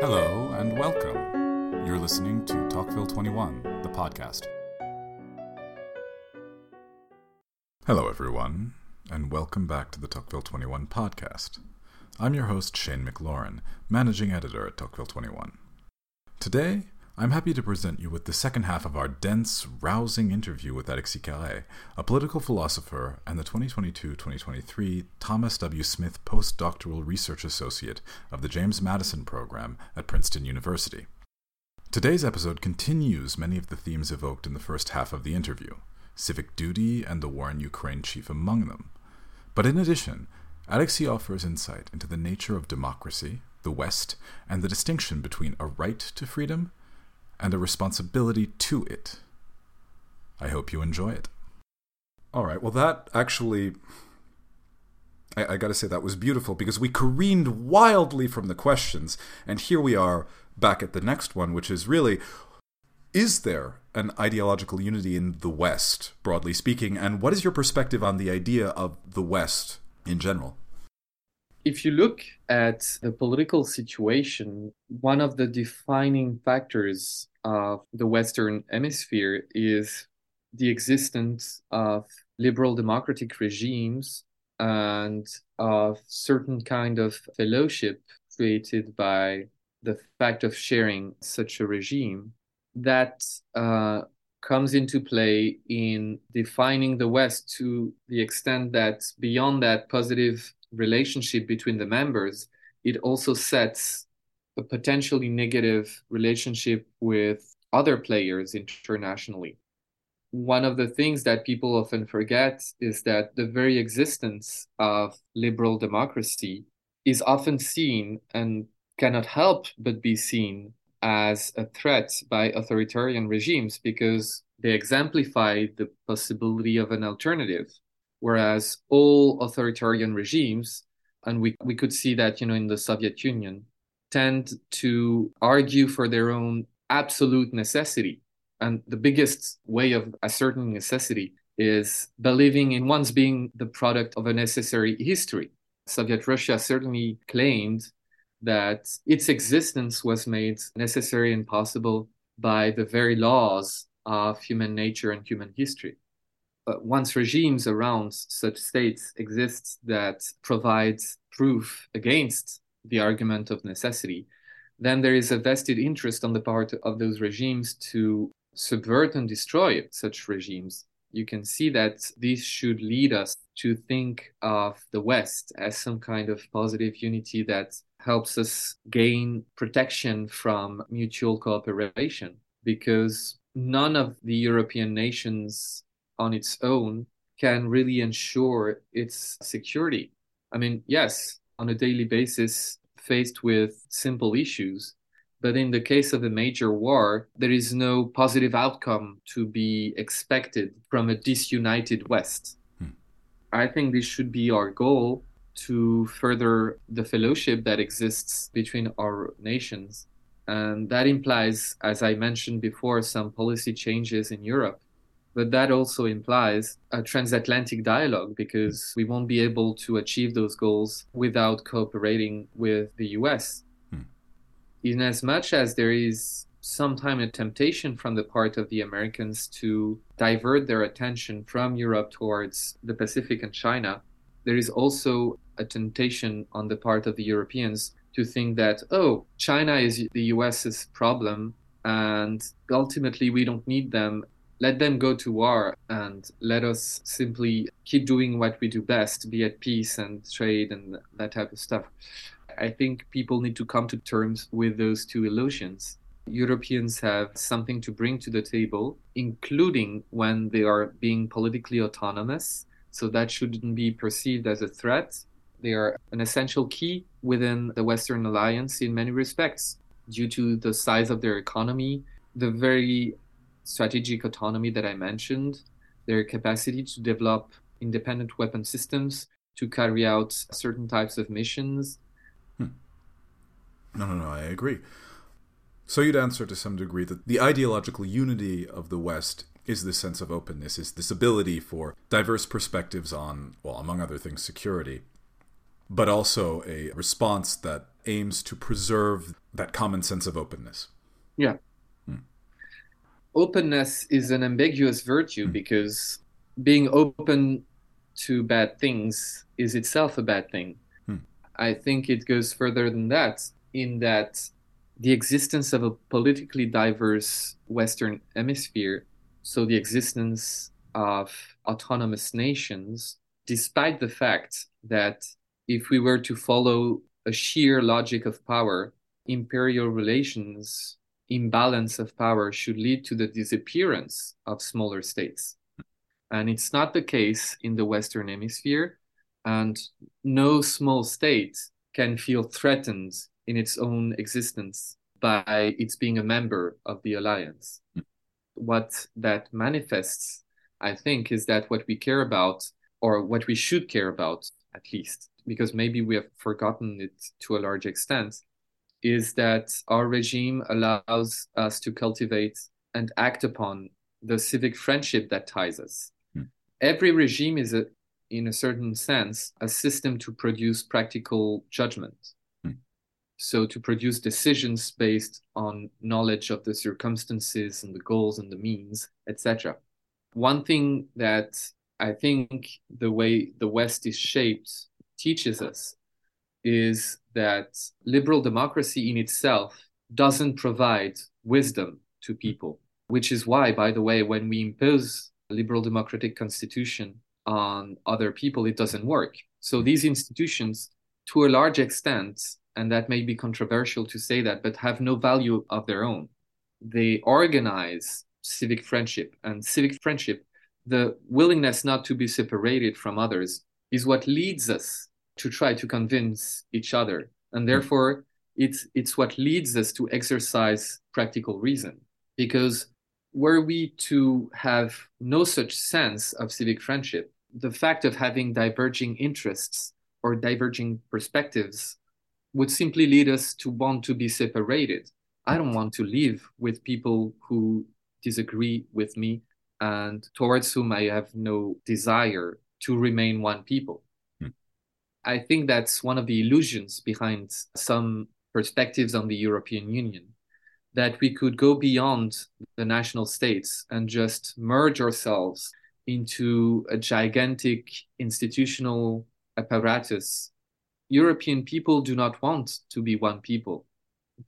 Hello and welcome. You're listening to Tocqueville 21, the podcast. Hello, everyone, and welcome back to the Tocqueville 21 podcast. I'm your host, Shane McLaurin, managing editor at Tocqueville 21. Today, I'm happy to present you with the second half of our dense, rousing interview with Alexis Carré, a political philosopher and the 2022 2023 Thomas W. Smith Postdoctoral Research Associate of the James Madison Program at Princeton University. Today's episode continues many of the themes evoked in the first half of the interview, civic duty and the war in Ukraine chief among them. But in addition, Alexis offers insight into the nature of democracy, the West, and the distinction between a right to freedom and a responsibility to it. I hope you enjoy it. All right, well, that actually, I, I gotta say, that was beautiful because we careened wildly from the questions, and here we are back at the next one, which is really is there an ideological unity in the West, broadly speaking, and what is your perspective on the idea of the West in general? If you look at the political situation, one of the defining factors of the Western Hemisphere is the existence of liberal democratic regimes and of certain kind of fellowship created by the fact of sharing such a regime that uh, comes into play in defining the West to the extent that beyond that positive relationship between the members, it also sets a potentially negative relationship with other players internationally. One of the things that people often forget is that the very existence of liberal democracy is often seen and cannot help but be seen as a threat by authoritarian regimes because they exemplify the possibility of an alternative. Whereas all authoritarian regimes, and we, we could see that, you know, in the Soviet Union, tend to argue for their own absolute necessity. And the biggest way of ascertaining necessity is believing in one's being the product of a necessary history. Soviet Russia certainly claimed that its existence was made necessary and possible by the very laws of human nature and human history. But once regimes around such states exist that provide proof against the argument of necessity, then there is a vested interest on the part of those regimes to subvert and destroy such regimes. You can see that this should lead us to think of the West as some kind of positive unity that helps us gain protection from mutual cooperation because none of the European nations on its own can really ensure its security. I mean, yes, on a daily basis, faced with simple issues. But in the case of a major war, there is no positive outcome to be expected from a disunited West. Hmm. I think this should be our goal to further the fellowship that exists between our nations. And that implies, as I mentioned before, some policy changes in Europe but that also implies a transatlantic dialogue because we won't be able to achieve those goals without cooperating with the US. Hmm. In as much as there is sometimes a temptation from the part of the Americans to divert their attention from Europe towards the Pacific and China, there is also a temptation on the part of the Europeans to think that, oh, China is the US's problem and ultimately we don't need them let them go to war and let us simply keep doing what we do best, be at peace and trade and that type of stuff. I think people need to come to terms with those two illusions. Europeans have something to bring to the table, including when they are being politically autonomous. So that shouldn't be perceived as a threat. They are an essential key within the Western alliance in many respects, due to the size of their economy, the very strategic autonomy that I mentioned, their capacity to develop independent weapon systems to carry out certain types of missions. Hmm. No, no, no, I agree. So you'd answer to some degree that the ideological unity of the West is this sense of openness, is this ability for diverse perspectives on, well, among other things, security, but also a response that aims to preserve that common sense of openness. Yeah. Openness is an ambiguous virtue hmm. because being open to bad things is itself a bad thing. Hmm. I think it goes further than that, in that the existence of a politically diverse Western hemisphere, so the existence of autonomous nations, despite the fact that if we were to follow a sheer logic of power, imperial relations, imbalance of power should lead to the disappearance of smaller states. And it's not the case in the Western Hemisphere. And no small state can feel threatened in its own existence by its being a member of the alliance. What that manifests, I think, is that what we care about, or what we should care about at least, because maybe we have forgotten it to a large extent, is that our regime allows us to cultivate and act upon the civic friendship that ties us. Every regime is a, in a certain sense a system to produce practical judgment. Hmm. so to produce decisions based on knowledge of the circumstances and the goals and the means etc one thing that i think the way the west is shaped teaches us is that liberal democracy in itself doesn't provide wisdom to people which is why by the way when we impose a liberal democratic constitution on other people, it doesn't work. So these institutions, to a large extent, and that may be controversial to say that, but have no value of their own. They organize civic friendship, and civic friendship, the willingness not to be separated from others, is what leads us to try to convince each other. And hmm. therefore, it's, it's what leads us to exercise practical reason. Because were we to have no such sense of civic friendship, the fact of having diverging interests or diverging perspectives would simply lead us to want to be separated. I don't want to live with people who disagree with me and towards whom I have no desire to remain one people. I think that's one of the illusions behind some perspectives on the European Union that we could go beyond the national states and just merge ourselves into a gigantic institutional apparatus. European people do not want to be one people.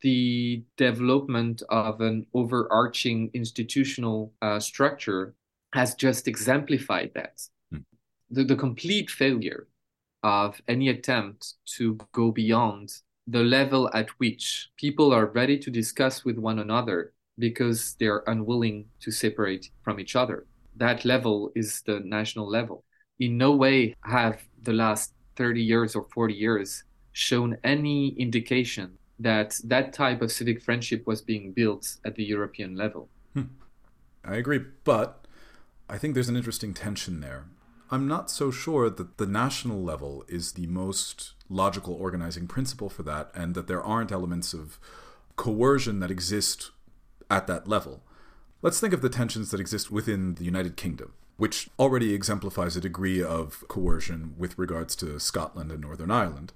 The development of an overarching institutional uh, structure has just exemplified that. Hmm. The, the complete failure of any attempt to go beyond the level at which people are ready to discuss with one another because they're unwilling to separate from each other. That level is the national level. In no way have the last 30 years or 40 years shown any indication that that type of civic friendship was being built at the European level. Hmm. I agree, but I think there's an interesting tension there. I'm not so sure that the national level is the most logical organizing principle for that, and that there aren't elements of coercion that exist at that level. Let's think of the tensions that exist within the United Kingdom, which already exemplifies a degree of coercion with regards to Scotland and Northern Ireland.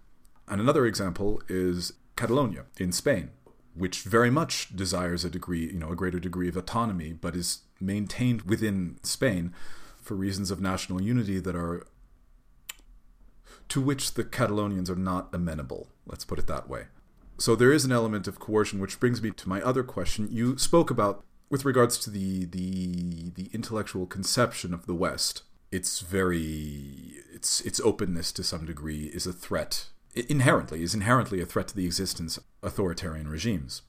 And another example is Catalonia in Spain, which very much desires a degree, you know, a greater degree of autonomy, but is maintained within Spain for reasons of national unity that are to which the Catalonians are not amenable. Let's put it that way. So there is an element of coercion, which brings me to my other question. You spoke about with regards to the the the intellectual conception of the West. It's very its its openness to some degree is a threat inherently is inherently a threat to the existence of authoritarian regimes.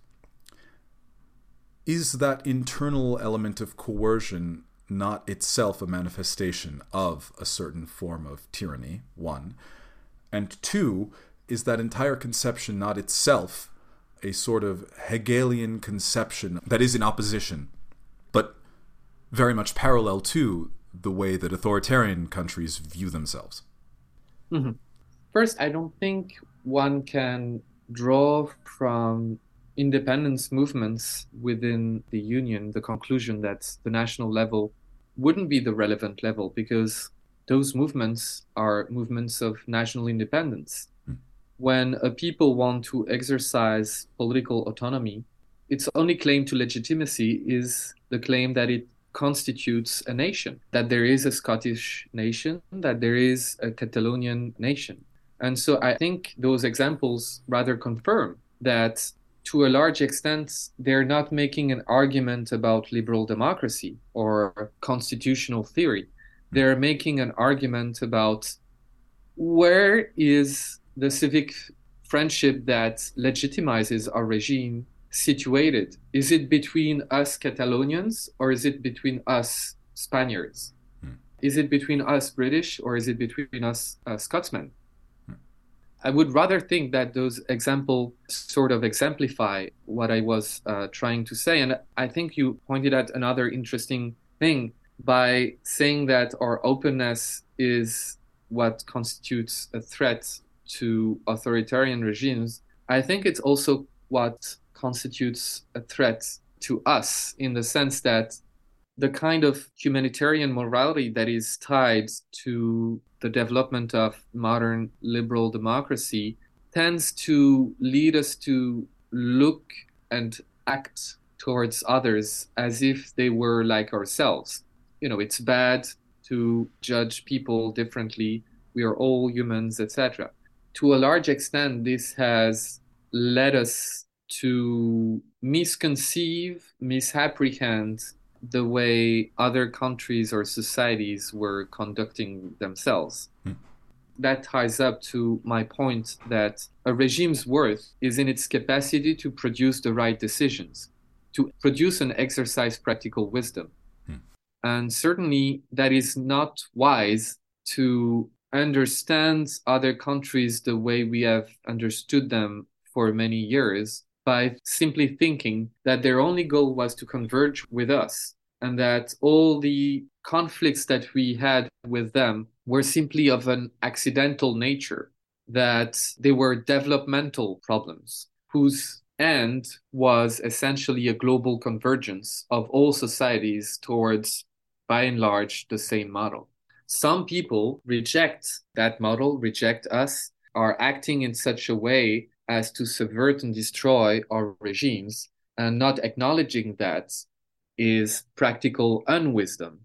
Is that internal element of coercion not itself a manifestation of a certain form of tyranny, one. And two, is that entire conception not itself a sort of Hegelian conception that is in opposition, but very much parallel to the way that authoritarian countries view themselves? Mm-hmm. First, I don't think one can draw from independence movements within the union the conclusion that the national level wouldn't be the relevant level because those movements are movements of national independence. Mm. when a people want to exercise political autonomy, its only claim to legitimacy is the claim that it constitutes a nation, that there is a Scottish nation, that there is a Catalonian nation. And so I think those examples rather confirm that to a large extent, they're not making an argument about liberal democracy or constitutional theory. They're making an argument about where is the civic friendship that legitimizes our regime situated? Is it between us Catalonians or is it between us Spaniards? Hmm. Is it between us British or is it between us uh, Scotsmen? I would rather think that those examples sort of exemplify what I was uh, trying to say. And I think you pointed out another interesting thing by saying that our openness is what constitutes a threat to authoritarian regimes, I think it's also what constitutes a threat to us in the sense that the kind of humanitarian morality that is tied to the development of modern liberal democracy tends to lead us to look and act towards others as if they were like ourselves. You know, it's bad to judge people differently. We are all humans, etc. To a large extent, this has led us to misconceive, misapprehend the way other countries or societies were conducting themselves. Hmm. That ties up to my point that a regime's worth is in its capacity to produce the right decisions, to produce and exercise practical wisdom. And certainly that is not wise to understand other countries the way we have understood them for many years by simply thinking that their only goal was to converge with us and that all the conflicts that we had with them were simply of an accidental nature, that they were developmental problems whose end was essentially a global convergence of all societies towards by and large the same model. Some people reject that model, reject us, are acting in such a way as to subvert and destroy our regimes, and not acknowledging that is practical unwisdom.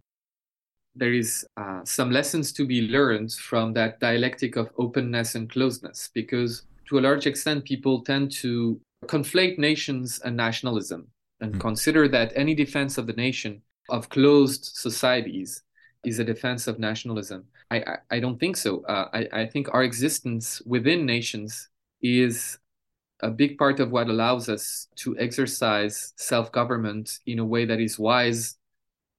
There is uh, some lessons to be learned from that dialectic of openness and closeness, because to a large extent, people tend to conflate nations and nationalism and mm. consider that any defense of the nation of closed societies is a defense of nationalism. I, I, I don't think so. Uh, I, I think our existence within nations is a big part of what allows us to exercise self government in a way that is wise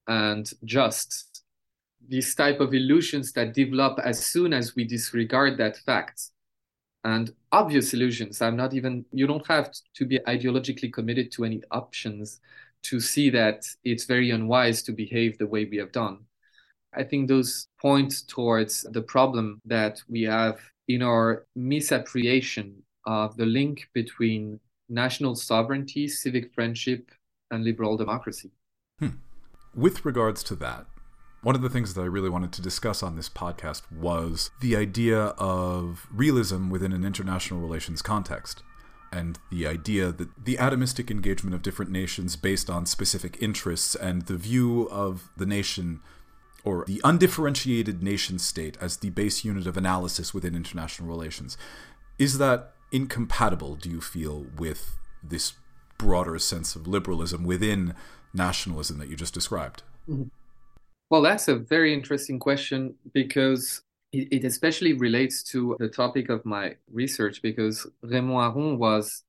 and just. These type of illusions that develop as soon as we disregard that fact and obvious illusions. I'm not even, you don't have to be ideologically committed to any options to see that it's very unwise to behave the way we have done. I think those point towards the problem that we have in our misapprehension of the link between national sovereignty, civic friendship, and liberal democracy. Hmm. With regards to that, one of the things that I really wanted to discuss on this podcast was the idea of realism within an international relations context and the idea that the atomistic engagement of different nations based on specific interests and the view of the nation or the undifferentiated nation state as the base unit of analysis within international relations. Is that incompatible do you feel with this broader sense of liberalism within nationalism that you just described? Mm-hmm. well that's a very interesting question because it, it especially relates to the topic of my research because Raymond Aron was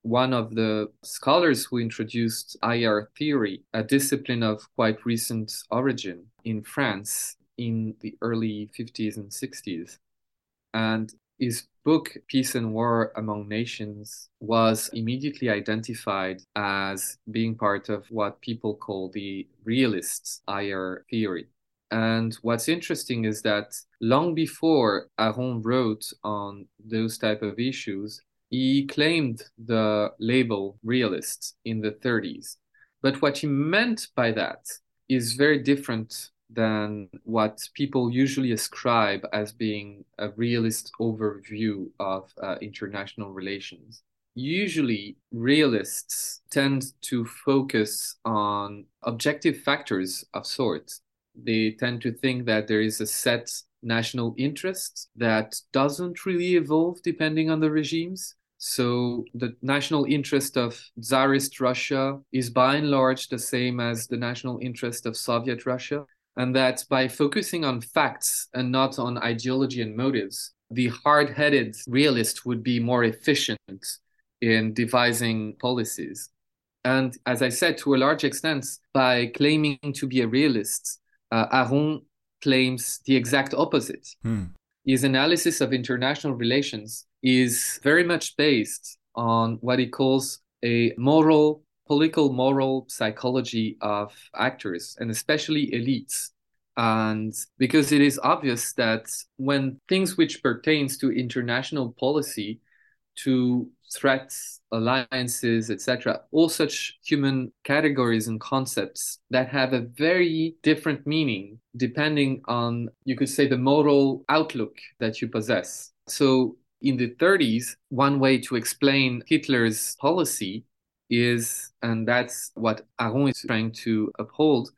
one of the scholars who introduced IR theory, a discipline of quite recent origin in France in the early 50s and 60s. And his book, Peace and War Among Nations, was immediately identified as being part of what people call the realist IR theory. And what's interesting is that long before Aron wrote on those type of issues, he claimed the label realist in the 30s. But what he meant by that is very different than what people usually ascribe as being a realist overview of uh, international relations. Usually, realists tend to focus on objective factors of sorts. They tend to think that there is a set national interest that doesn't really evolve depending on the regimes. So the national interest of Tsarist Russia is by and large the same as the national interest of Soviet Russia. And that by focusing on facts and not on ideology and motives, the hard headed realist would be more efficient in devising policies. And as I said, to a large extent, by claiming to be a realist, uh, Aron claims the exact opposite. Hmm. His analysis of international relations is very much based on what he calls a moral, political moral psychology of actors and especially elites. And because it is obvious that when things which pertains to international policy, to threats, alliances, etc. All such human categories and concepts that have a very different meaning depending on, you could say, the moral outlook that you possess. So in the 30s, one way to explain Hitler's policy is, and that's what Aron is trying to uphold,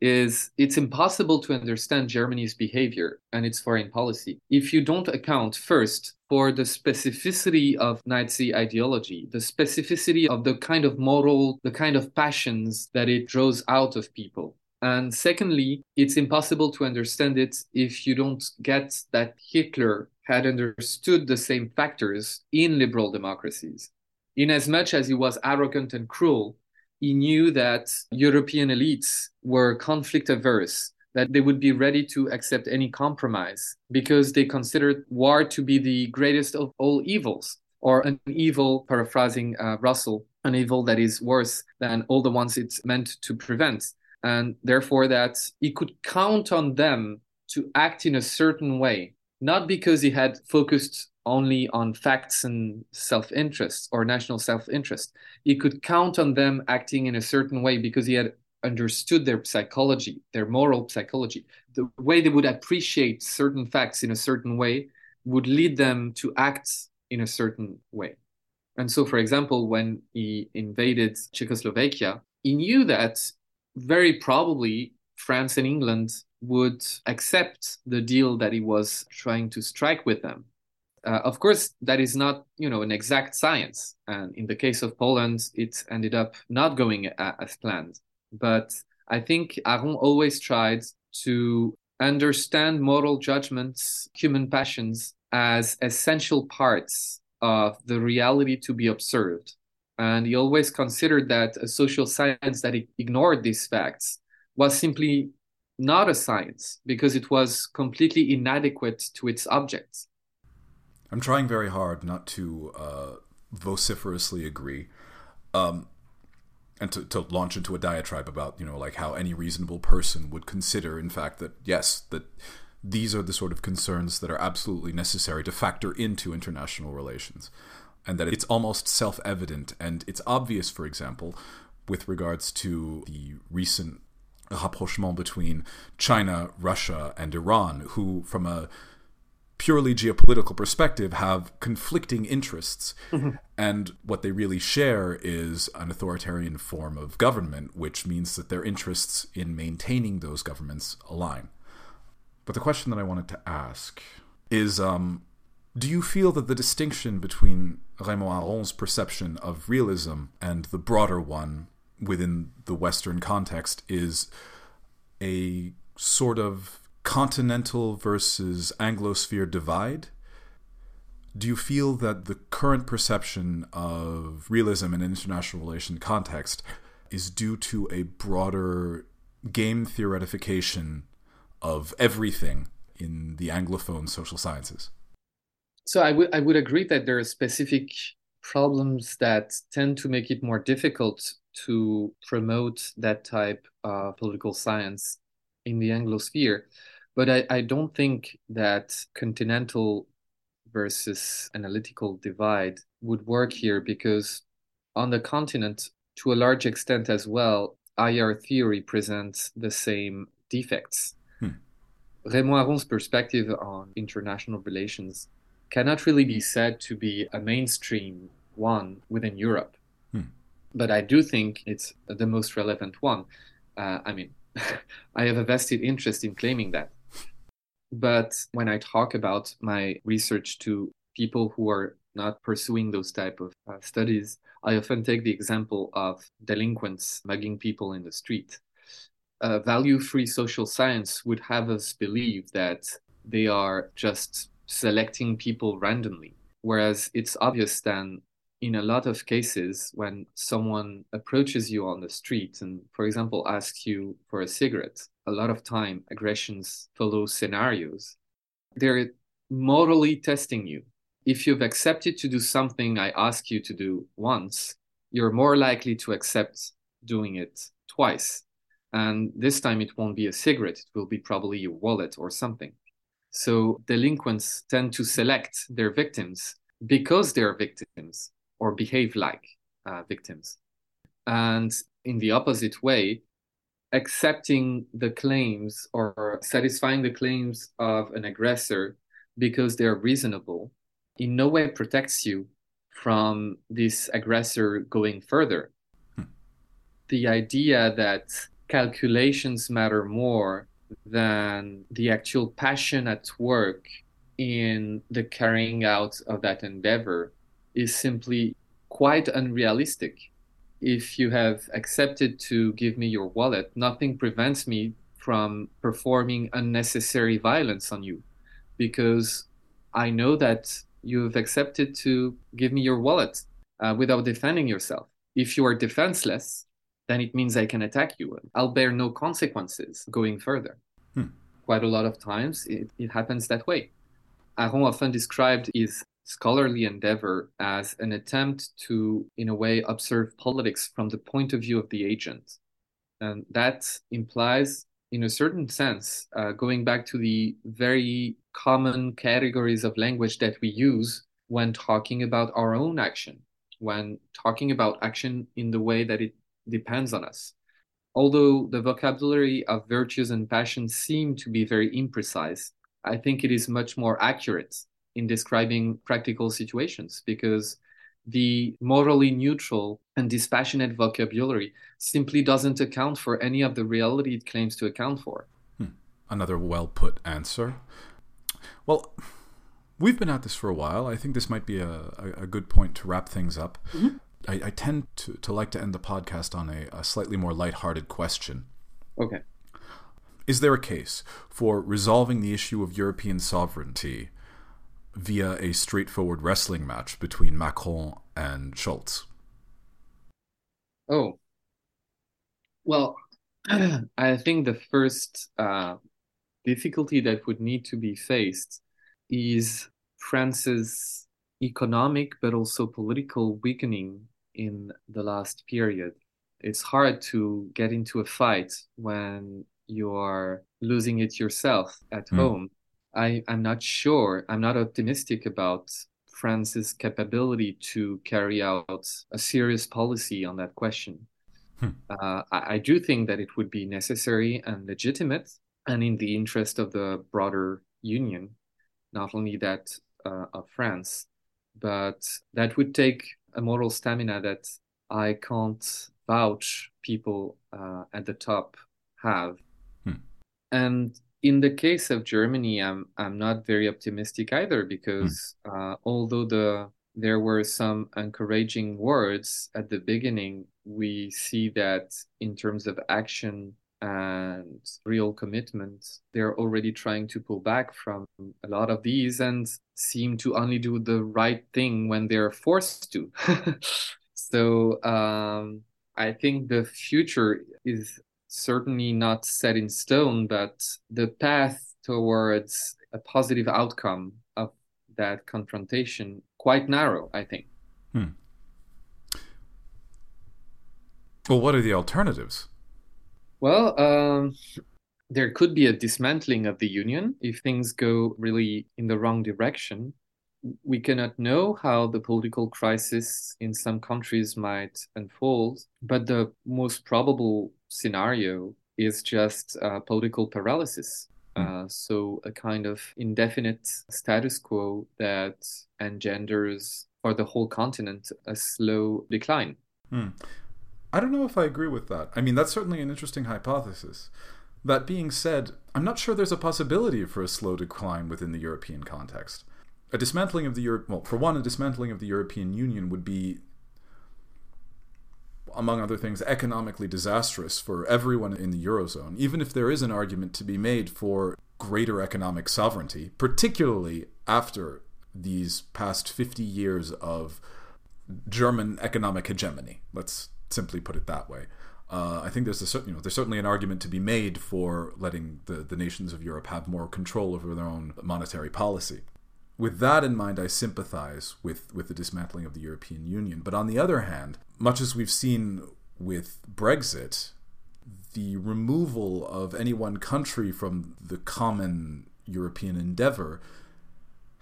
is it's impossible to understand Germany's behavior and its foreign policy if you don't account first for the specificity of Nazi ideology, the specificity of the kind of moral, the kind of passions that it draws out of people. And secondly, it's impossible to understand it if you don't get that Hitler had understood the same factors in liberal democracies. In as much as he was arrogant and cruel, he knew that European elites were conflict averse, that they would be ready to accept any compromise because they considered war to be the greatest of all evils, or an evil, paraphrasing uh, Russell, an evil that is worse than all the ones it's meant to prevent. And therefore, that he could count on them to act in a certain way, not because he had focused only on facts and self interest or national self interest. He could count on them acting in a certain way because he had understood their psychology, their moral psychology. The way they would appreciate certain facts in a certain way would lead them to act in a certain way. And so, for example, when he invaded Czechoslovakia, he knew that very probably France and England would accept the deal that he was trying to strike with them uh, of course, that is not, you know, an exact science. And in the case of Poland, it ended up not going a- as planned. But I think Aron always tried to understand moral judgments, human passions as essential parts of the reality to be observed. And he always considered that a social science that ignored these facts was simply not a science because it was completely inadequate to its objects. I'm trying very hard not to uh, vociferously agree, um, and to, to launch into a diatribe about you know like how any reasonable person would consider, in fact, that yes, that these are the sort of concerns that are absolutely necessary to factor into international relations, and that it's almost self-evident and it's obvious, for example, with regards to the recent rapprochement between China, Russia, and Iran, who, from a purely geopolitical perspective have conflicting interests mm-hmm. and what they really share is an authoritarian form of government which means that their interests in maintaining those governments align but the question that i wanted to ask is um, do you feel that the distinction between Raymond Aron's perception of realism and the broader one within the Western context is a sort of continental versus Anglosphere divide? Do you feel that the current perception of realism in an international relation context is due to a broader game theoretification of everything in the Anglophone social sciences? So I would I would agree that there are specific problems that tend to make it more difficult to promote that type of political science in the Anglosphere. But I, I don't think that continental versus analytical divide would work here because on the continent, to a large extent as well, IR theory presents the same defects. Hmm. Raymond Aron's perspective on international relations cannot really be said to be a mainstream one within Europe. But I do think it's the most relevant one. Uh, I mean, I have a vested interest in claiming that. But when I talk about my research to people who are not pursuing those type of uh, studies, I often take the example of delinquents mugging people in the street. Uh, value-free social science would have us believe that they are just selecting people randomly, whereas it's obvious then in a lot of cases when someone approaches you on the street and for example asks you for a cigarette a lot of time aggressions follow scenarios. They're morally testing you. If you've accepted to do something i ask you to do once you're more likely to accept doing it twice. And this time it won't be a cigarette it will be probably your wallet or something. So delinquents tend to select their victims because they're victims or behave like uh, victims. And in the opposite way, accepting the claims or satisfying the claims of an aggressor because they're reasonable in no way protects you from this aggressor going further. Hmm. The idea that calculations matter more than the actual passion at work in the carrying out of that endeavor is simply quite unrealistic. If you have accepted to give me your wallet, nothing prevents me from performing unnecessary violence on you because I know that you've accepted to give me your wallet uh, without defending yourself. If you are defenseless, then it means I can attack you. I'll bear no consequences going further. Hmm. Quite a lot of times it, it happens that way. Aron often described his scholarly endeavor as an attempt to, in a way, observe politics from the point of view of the agent. And that implies, in a certain sense, uh, going back to the very common categories of language that we use when talking about our own action, when talking about action in the way that it depends on us. Although the vocabulary of virtues and passions seem to be very imprecise, I think it is much more accurate in describing practical situations because the morally neutral and dispassionate vocabulary simply doesn't account for any of the reality it claims to account for. Hmm. Another well put answer. Well, we've been at this for a while. I think this might be a, a, good point to wrap things up. Mm-hmm. I, I, tend to, to like to end the podcast on a, a slightly more lighthearted question. Okay. Is there a case for resolving the issue of European sovereignty via a straightforward wrestling match between Macron and Scholz? Oh, well, I think the first uh, difficulty that would need to be faced is France's economic but also political weakening in the last period. It's hard to get into a fight when you are losing it yourself at mm. home. I, I'm not sure, I'm not optimistic about France's capability to carry out a serious policy on that question. Hmm. Uh, I, I, do think that it would be necessary and legitimate and in the interest of the broader union, not only that uh, of France, but that would take a moral stamina that I can't vouch people uh, at the top have. Hmm. And in the case of Germany, I'm I'm not very optimistic either because mm. uh, although the there were some encouraging words at the beginning, we see that in terms of action and real commitment, they're already trying to pull back from a lot of these and seem to only do the right thing when they're forced to. so um, I think the future is certainly not set in stone, but the path towards a positive outcome of that confrontation quite narrow, I think. Hmm. Well, what are the alternatives? Well, um, there could be a dismantling of the union if things go really in the wrong direction. We cannot know how the political crisis in some countries might unfold, but the most probable scenario is just uh, political paralysis. Mm. Uh, so a kind of indefinite status quo that engenders for the whole continent a slow decline. Hmm. I don't know if I agree with that. I mean, that's certainly an interesting hypothesis. That being said, I'm not sure there's a possibility for a slow decline within the European context. A dismantling of the Europe, well, for one, a dismantling of the European Union would be, among other things, economically disastrous for everyone in the eurozone. Even if there is an argument to be made for greater economic sovereignty, particularly after these past 50 years of German economic hegemony. Let's simply put it that way. Uh, I think there's a you know, there's certainly an argument to be made for letting the, the nations of Europe have more control over their own monetary policy. With that in mind, I sympathize with, with the dismantling of the European Union. But on the other hand, much as we've seen with Brexit, the removal of any one country from the common European endeavor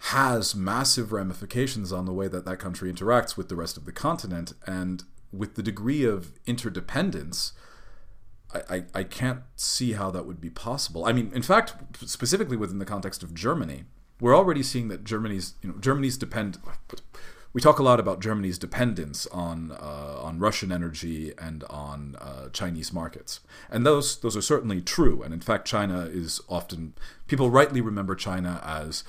has massive ramifications on the way that that country interacts with the rest of the continent. And with the degree of interdependence, I, I, I can't see how that would be possible. I mean, in fact, specifically within the context of Germany, we're already seeing that Germany's, you know, Germany's depend. We talk a lot about Germany's dependence on uh, on Russian energy and on uh, Chinese markets, and those those are certainly true. And in fact, China is often people rightly remember China as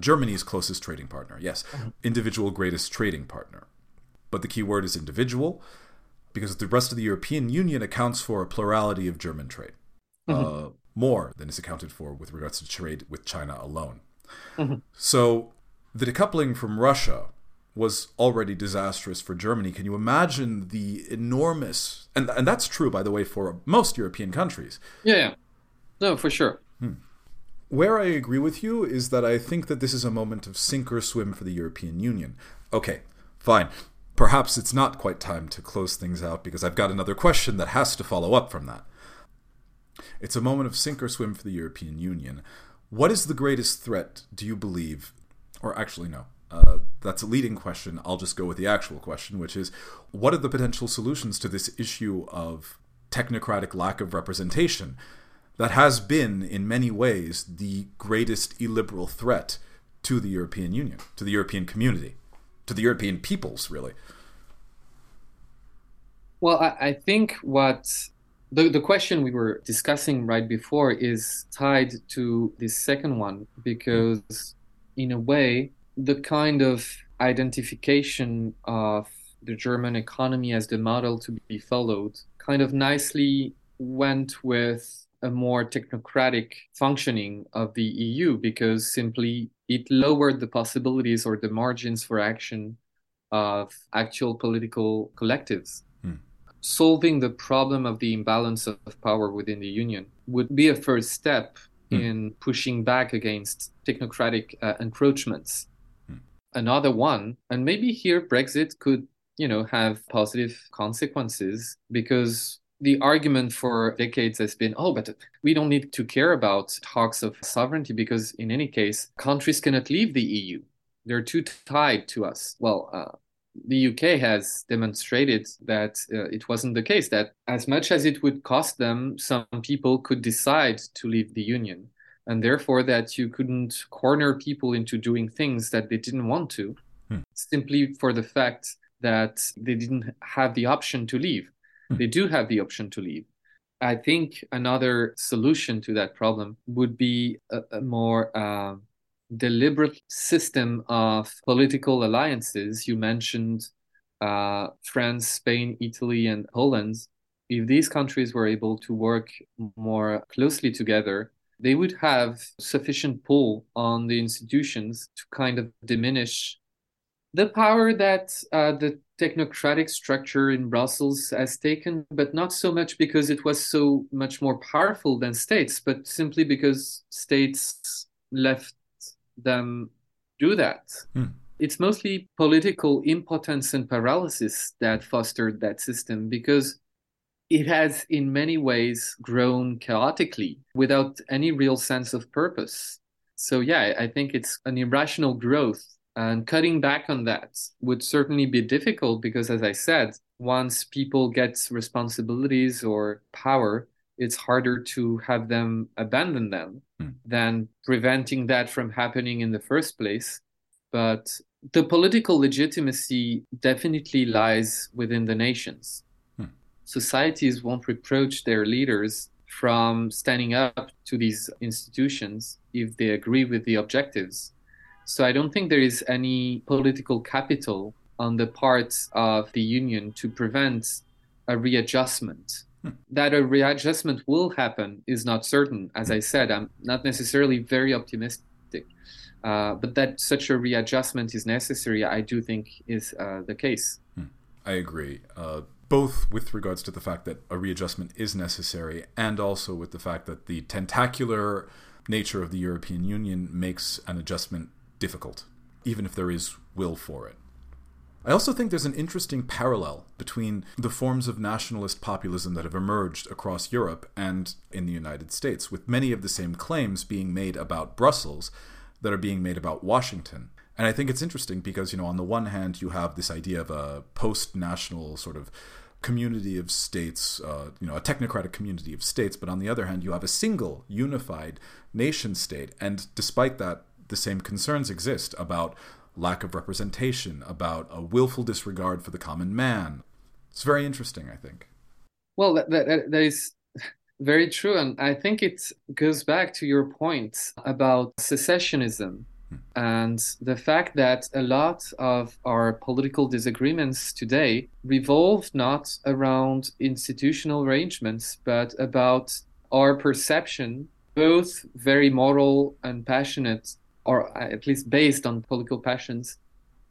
Germany's closest trading partner. Yes, individual greatest trading partner. But the key word is individual, because the rest of the European Union accounts for a plurality of German trade, Mm-hmm. uh, more than is accounted for with regards to trade with China alone. Mhm. So the decoupling from Russia was already disastrous for Germany. Can you imagine the enormous and and that's true by the way for most European countries. Yeah, yeah. No, for sure. Where I agree with you is that I think that this is a moment of sink or swim for the European Union. Okay, fine. Perhaps it's not quite time to close things out because I've got another question that has to follow up from that. It's a moment of sink or swim for the European Union. What is the greatest threat, do you believe? Or actually, no. Uh, that's a leading question. I'll just go with the actual question, which is what are the potential solutions to this issue of technocratic lack of representation that has been, in many ways, the greatest illiberal threat to the European Union, to the European community, to the European peoples, really? Well, I, I think what the, the question we were discussing right before is tied to this second one because, in a way, the kind of identification of the German economy as the model to be followed kind of nicely went with a more technocratic functioning of the EU because simply it lowered the possibilities or the margins for action of actual political collectives solving the problem of the imbalance of power within the union would be a first step Hmm. in pushing back against technocratic uh, encroachments. Hmm. Another one, and maybe here Brexit could, you know, have positive consequences because the argument for decades has been, oh, but we don't need to care about talks of sovereignty because in any case, countries cannot leave the EU. They're too tied to us. Well, uh, the UK has demonstrated that uh, it wasn't the case, that as much as it would cost them, some people could decide to leave the Union. And therefore, that you couldn't corner people into doing things that they didn't want to, Hmm. simply for the fact that they didn't have the option to leave. Hmm. They do have the option to leave. I think another solution to that problem would be a, a more uh, deliberate system of political alliances. You mentioned uh, France, Spain, Italy, and Poland. If these countries were able to work more closely together, they would have sufficient pull on the institutions to kind of diminish the power that uh, the technocratic structure in Brussels has taken, but not so much because it was so much more powerful than states, but simply because states left them do that. Hmm. It's mostly political impotence and paralysis that fostered that system because it has in many ways grown chaotically without any real sense of purpose. So yeah, I think it's an irrational growth and cutting back on that would certainly be difficult because as I said, once people get responsibilities or power, it's harder to have them abandon them hmm. than preventing that from happening in the first place. But the political legitimacy definitely lies within the nations. Hmm. Societies won't reproach their leaders from standing up to these institutions if they agree with the objectives. So I don't think there is any political capital on the part of the union to prevent a readjustment. That a readjustment will happen is not certain. As I said, I'm not necessarily very optimistic. Uh, but that such a readjustment is necessary, I do think, is uh, the case. Hmm. I agree. Uh, both with regards to the fact that a readjustment is necessary and also with the fact that the tentacular nature of the European Union makes an adjustment difficult, even if there is will for it. I also think there's an interesting parallel between the forms of nationalist populism that have emerged across Europe and in the United States, with many of the same claims being made about Brussels that are being made about Washington. And I think it's interesting because, you know, on the one hand, you have this idea of a post national sort of community of states, uh, you know, a technocratic community of states, but on the other hand, you have a single unified nation state. And despite that, the same concerns exist about lack of representation, about a willful disregard for the common man. It's very interesting, I think. Well, that, that, that is very true. And I think it goes back to your point about secessionism hmm. and the fact that a lot of our political disagreements today revolve not around institutional arrangements, but about our perception, both very moral and passionate, or at least based on political passions,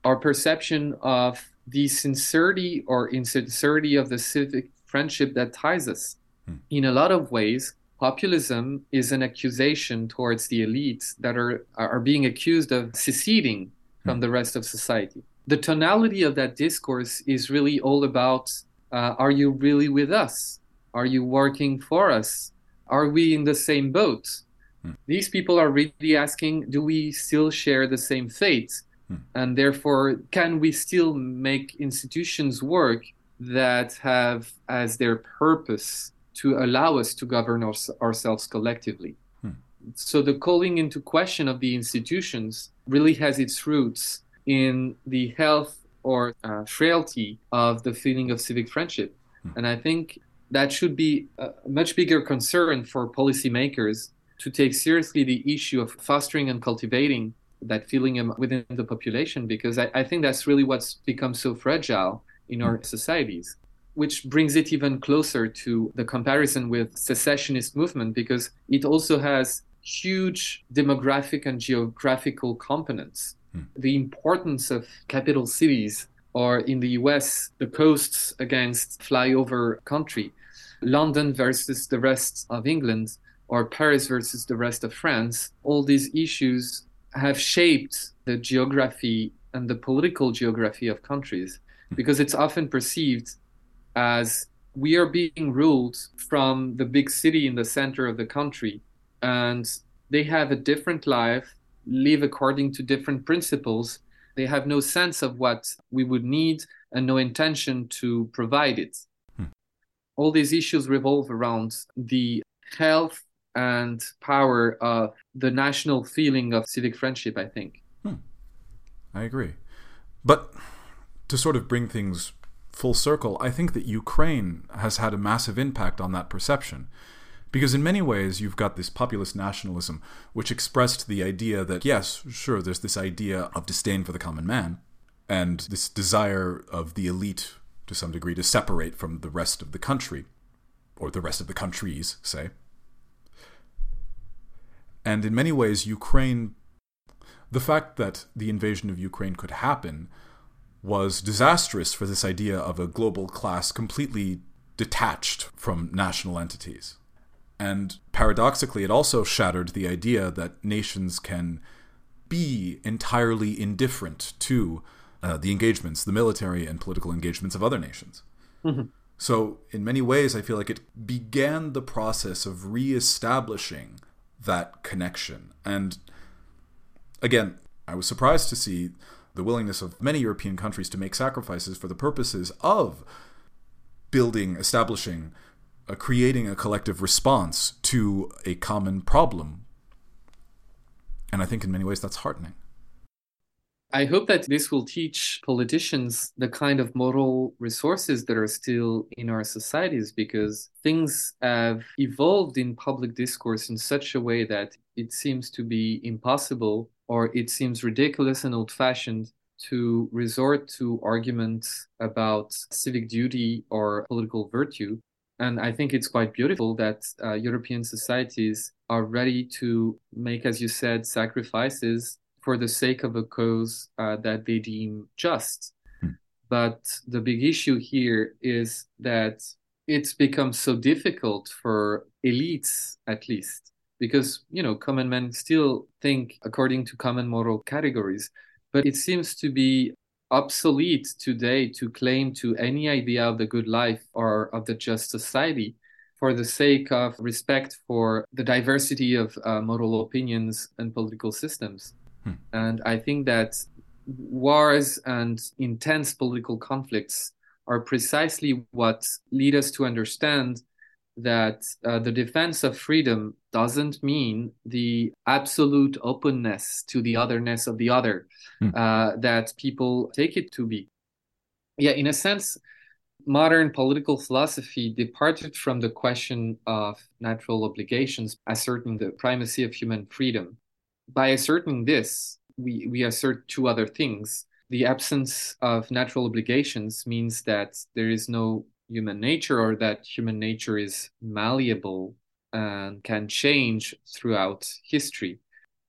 our perception of the sincerity or insincerity of the civic friendship that ties us. Hmm. In a lot of ways, populism is an accusation towards the elites that are are being accused of seceding from hmm. the rest of society. The tonality of that discourse is really all about: uh, Are you really with us? Are you working for us? Are we in the same boat? Hmm. These people are really asking: Do we still share the same fate? Hmm. And therefore, can we still make institutions work that have as their purpose to allow us to govern our, ourselves collectively. Hmm. So the calling into question of the institutions really has its roots in the health or uh, frailty of the feeling of civic friendship. And I think that should be a much bigger concern for policymakers to take seriously the issue of fostering and cultivating that feeling within the population, because I, I think that's really what's become so fragile in our societies which brings it even closer to the comparison with secessionist movement because it also has huge demographic and geographical components. Hmm. The importance of capital cities or in the US, the coasts against flyover country, London versus the rest of England, or Paris versus the rest of France, all these issues have shaped the geography and the political geography of countries hmm. because it's often perceived as we are being ruled from the big city in the center of the country and they have a different life live according to different principles they have no sense of what we would need and no intention to provide it hmm. all these issues revolve around the health and power of the national feeling of civic friendship i think hmm. i agree but to sort of bring things full circle, I think that Ukraine has had a massive impact on that perception. Because in many ways, you've got this populist nationalism, which expressed the idea that, yes, sure, there's this idea of disdain for the common man, and this desire of the elite, to some degree, to separate from the rest of the country, or the rest of the countries, say. And in many ways, Ukraine, the fact that the invasion of Ukraine could happen was disastrous for this idea of a global class completely detached from national entities. And paradoxically, it also shattered the idea that nations can be entirely indifferent to uh, the engagements, the military and political engagements of other nations. Mm-hmm. So, in many ways, I feel like it began the process of reestablishing that connection. And again, I was surprised to see the willingness of many European countries to make sacrifices for the purposes of building, establishing uh, creating a collective response to a common problem. And I think in many ways that's heartening. I hope that this will teach politicians the kind of moral resources that are still in our societies because things have evolved in public discourse in such a way that it seems to be impossible or it seems ridiculous and old fashioned to resort to arguments about civic duty or political virtue. And I think it's quite beautiful that uh, European societies are ready to make, as you said, sacrifices for the sake of a cause uh, that they deem just. Hmm. But the big issue here is that it's become so difficult for elites, at least, because, you know, common men still think according to common moral categories. But it seems to be obsolete today to claim to any idea of the good life or of the just society for the sake of respect for the diversity of uh, moral opinions and political systems. Hmm. And I think that wars and intense political conflicts are precisely what lead us to understand that uh, the defense of freedom doesn't mean the absolute openness to the otherness of the other hmm. uh, that people take it to be. Yeah, in a sense, modern political philosophy departed from the question of natural obligations, asserting the primacy of human freedom by asserting this, we, we assert two other things. The absence of natural obligations means that there is no human nature or that human nature is malleable and can change throughout history.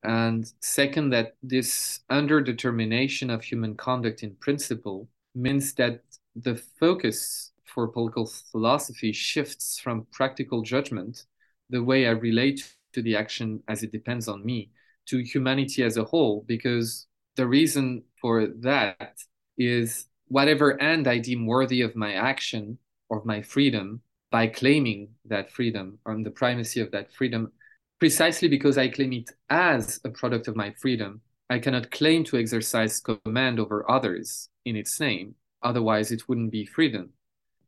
And second, that this underdetermination of human conduct in principle means that the focus for political philosophy shifts from practical judgment, the way I relate to the action as it depends on me, to humanity as a whole because the reason for that is whatever end I deem worthy of my action or my freedom by claiming that freedom or the primacy of that freedom, precisely because I claim it as a product of my freedom, I cannot claim to exercise command over others in its name. Otherwise, it wouldn't be freedom.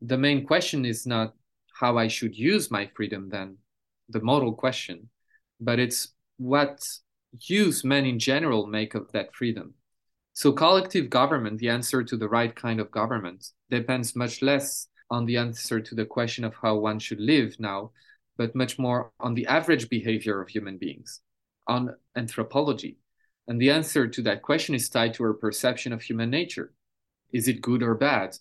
The main question is not how I should use my freedom, then, the moral question, but it's what use men in general make of that freedom. So, collective government, the answer to the right kind of government, depends much less on the answer to the question of how one should live now, but much more on the average behavior of human beings, on anthropology. And the answer to that question is tied to our perception of human nature. Is it good or bad?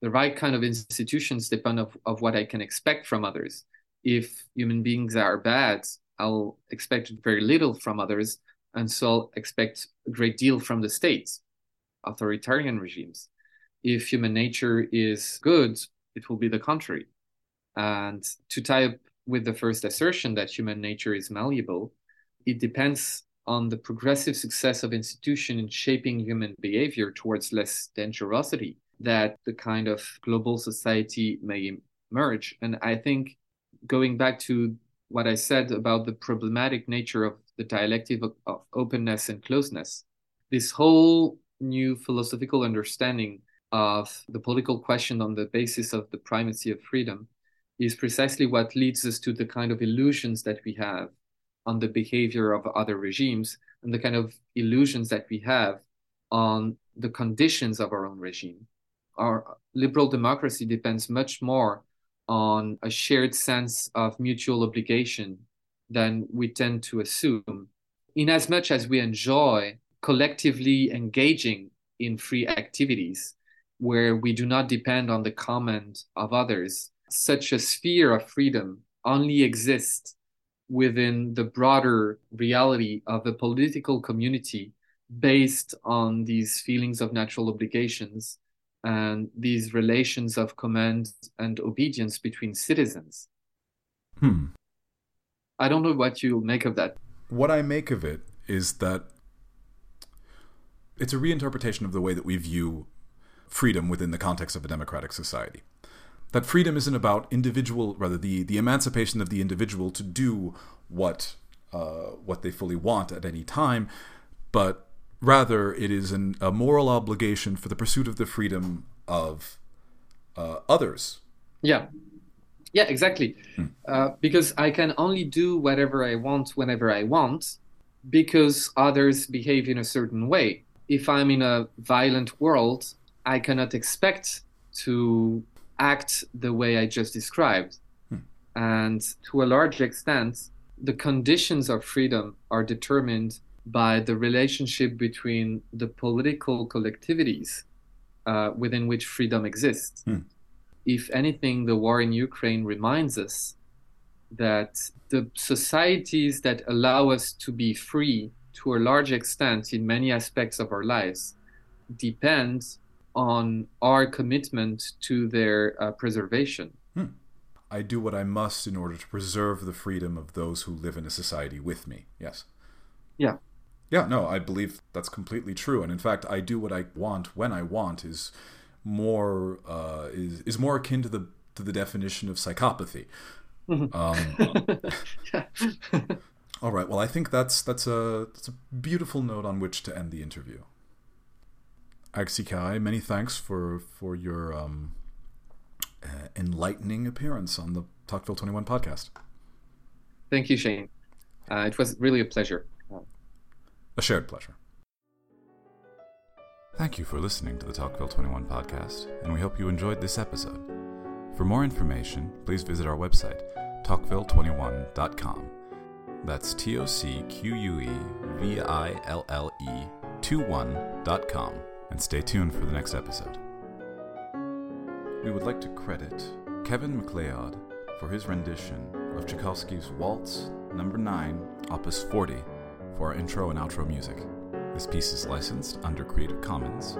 The right kind of institutions depend of, of what I can expect from others. If human beings are bad, I'll expect very little from others, and so I'll expect a great deal from the states, authoritarian regimes. If human nature is good, it will be the contrary. And to tie up with the first assertion that human nature is malleable, it depends on the progressive success of institution in shaping human behavior towards less dangerosity that the kind of global society may emerge. And I think going back to what I said about the problematic nature of the dialectic of, of openness and closeness. This whole new philosophical understanding of the political question on the basis of the primacy of freedom is precisely what leads us to the kind of illusions that we have on the behavior of other regimes and the kind of illusions that we have on the conditions of our own regime. Our liberal democracy depends much more on a shared sense of mutual obligation than we tend to assume. In as much as we enjoy collectively engaging in free activities where we do not depend on the comment of others, such a sphere of freedom only exists within the broader reality of a political community based on these feelings of natural obligations and these relations of command and obedience between citizens. Hmm. I don't know what you make of that. What I make of it is that it's a reinterpretation of the way that we view freedom within the context of a democratic society. That freedom isn't about individual, rather the the emancipation of the individual to do what uh, what they fully want at any time, but Rather, it is an, a moral obligation for the pursuit of the freedom of uh, others. Yeah. Yeah, exactly. Hmm. Uh, because I can only do whatever I want whenever I want because others behave in a certain way. If I'm in a violent world, I cannot expect to act the way I just described. Hmm. And to a large extent, the conditions of freedom are determined by the relationship between the political collectivities uh, within which freedom exists. Hmm. If anything, the war in Ukraine reminds us that the societies that allow us to be free to a large extent in many aspects of our lives depend on our commitment to their uh, preservation. Hmm. I do what I must in order to preserve the freedom of those who live in a society with me. Yes. Yeah. Yeah, no, I believe that's completely true. And in fact, I do what I want when I want is more uh, is is more akin to the to the definition of psychopathy. Mm-hmm. Um, all right. Well, I think that's that's a that's a beautiful note on which to end the interview. Alexis Carré, many thanks for for your um, uh, enlightening appearance on the Tocqueville Twenty One podcast. Thank you, Shane. Uh, it was really a pleasure. A shared pleasure. Thank you for listening to the Tocqueville 21 podcast, and we hope you enjoyed this episode. For more information, please visit our website, tocqueville21.com. That's T O C Q U E V I L L E 21.com, and stay tuned for the next episode. We would like to credit Kevin MacLeod for his rendition of Tchaikovsky's Waltz Number 9, Opus 40 for our intro and outro music. This piece is licensed under Creative Commons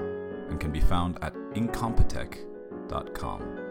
and can be found at incompetech.com.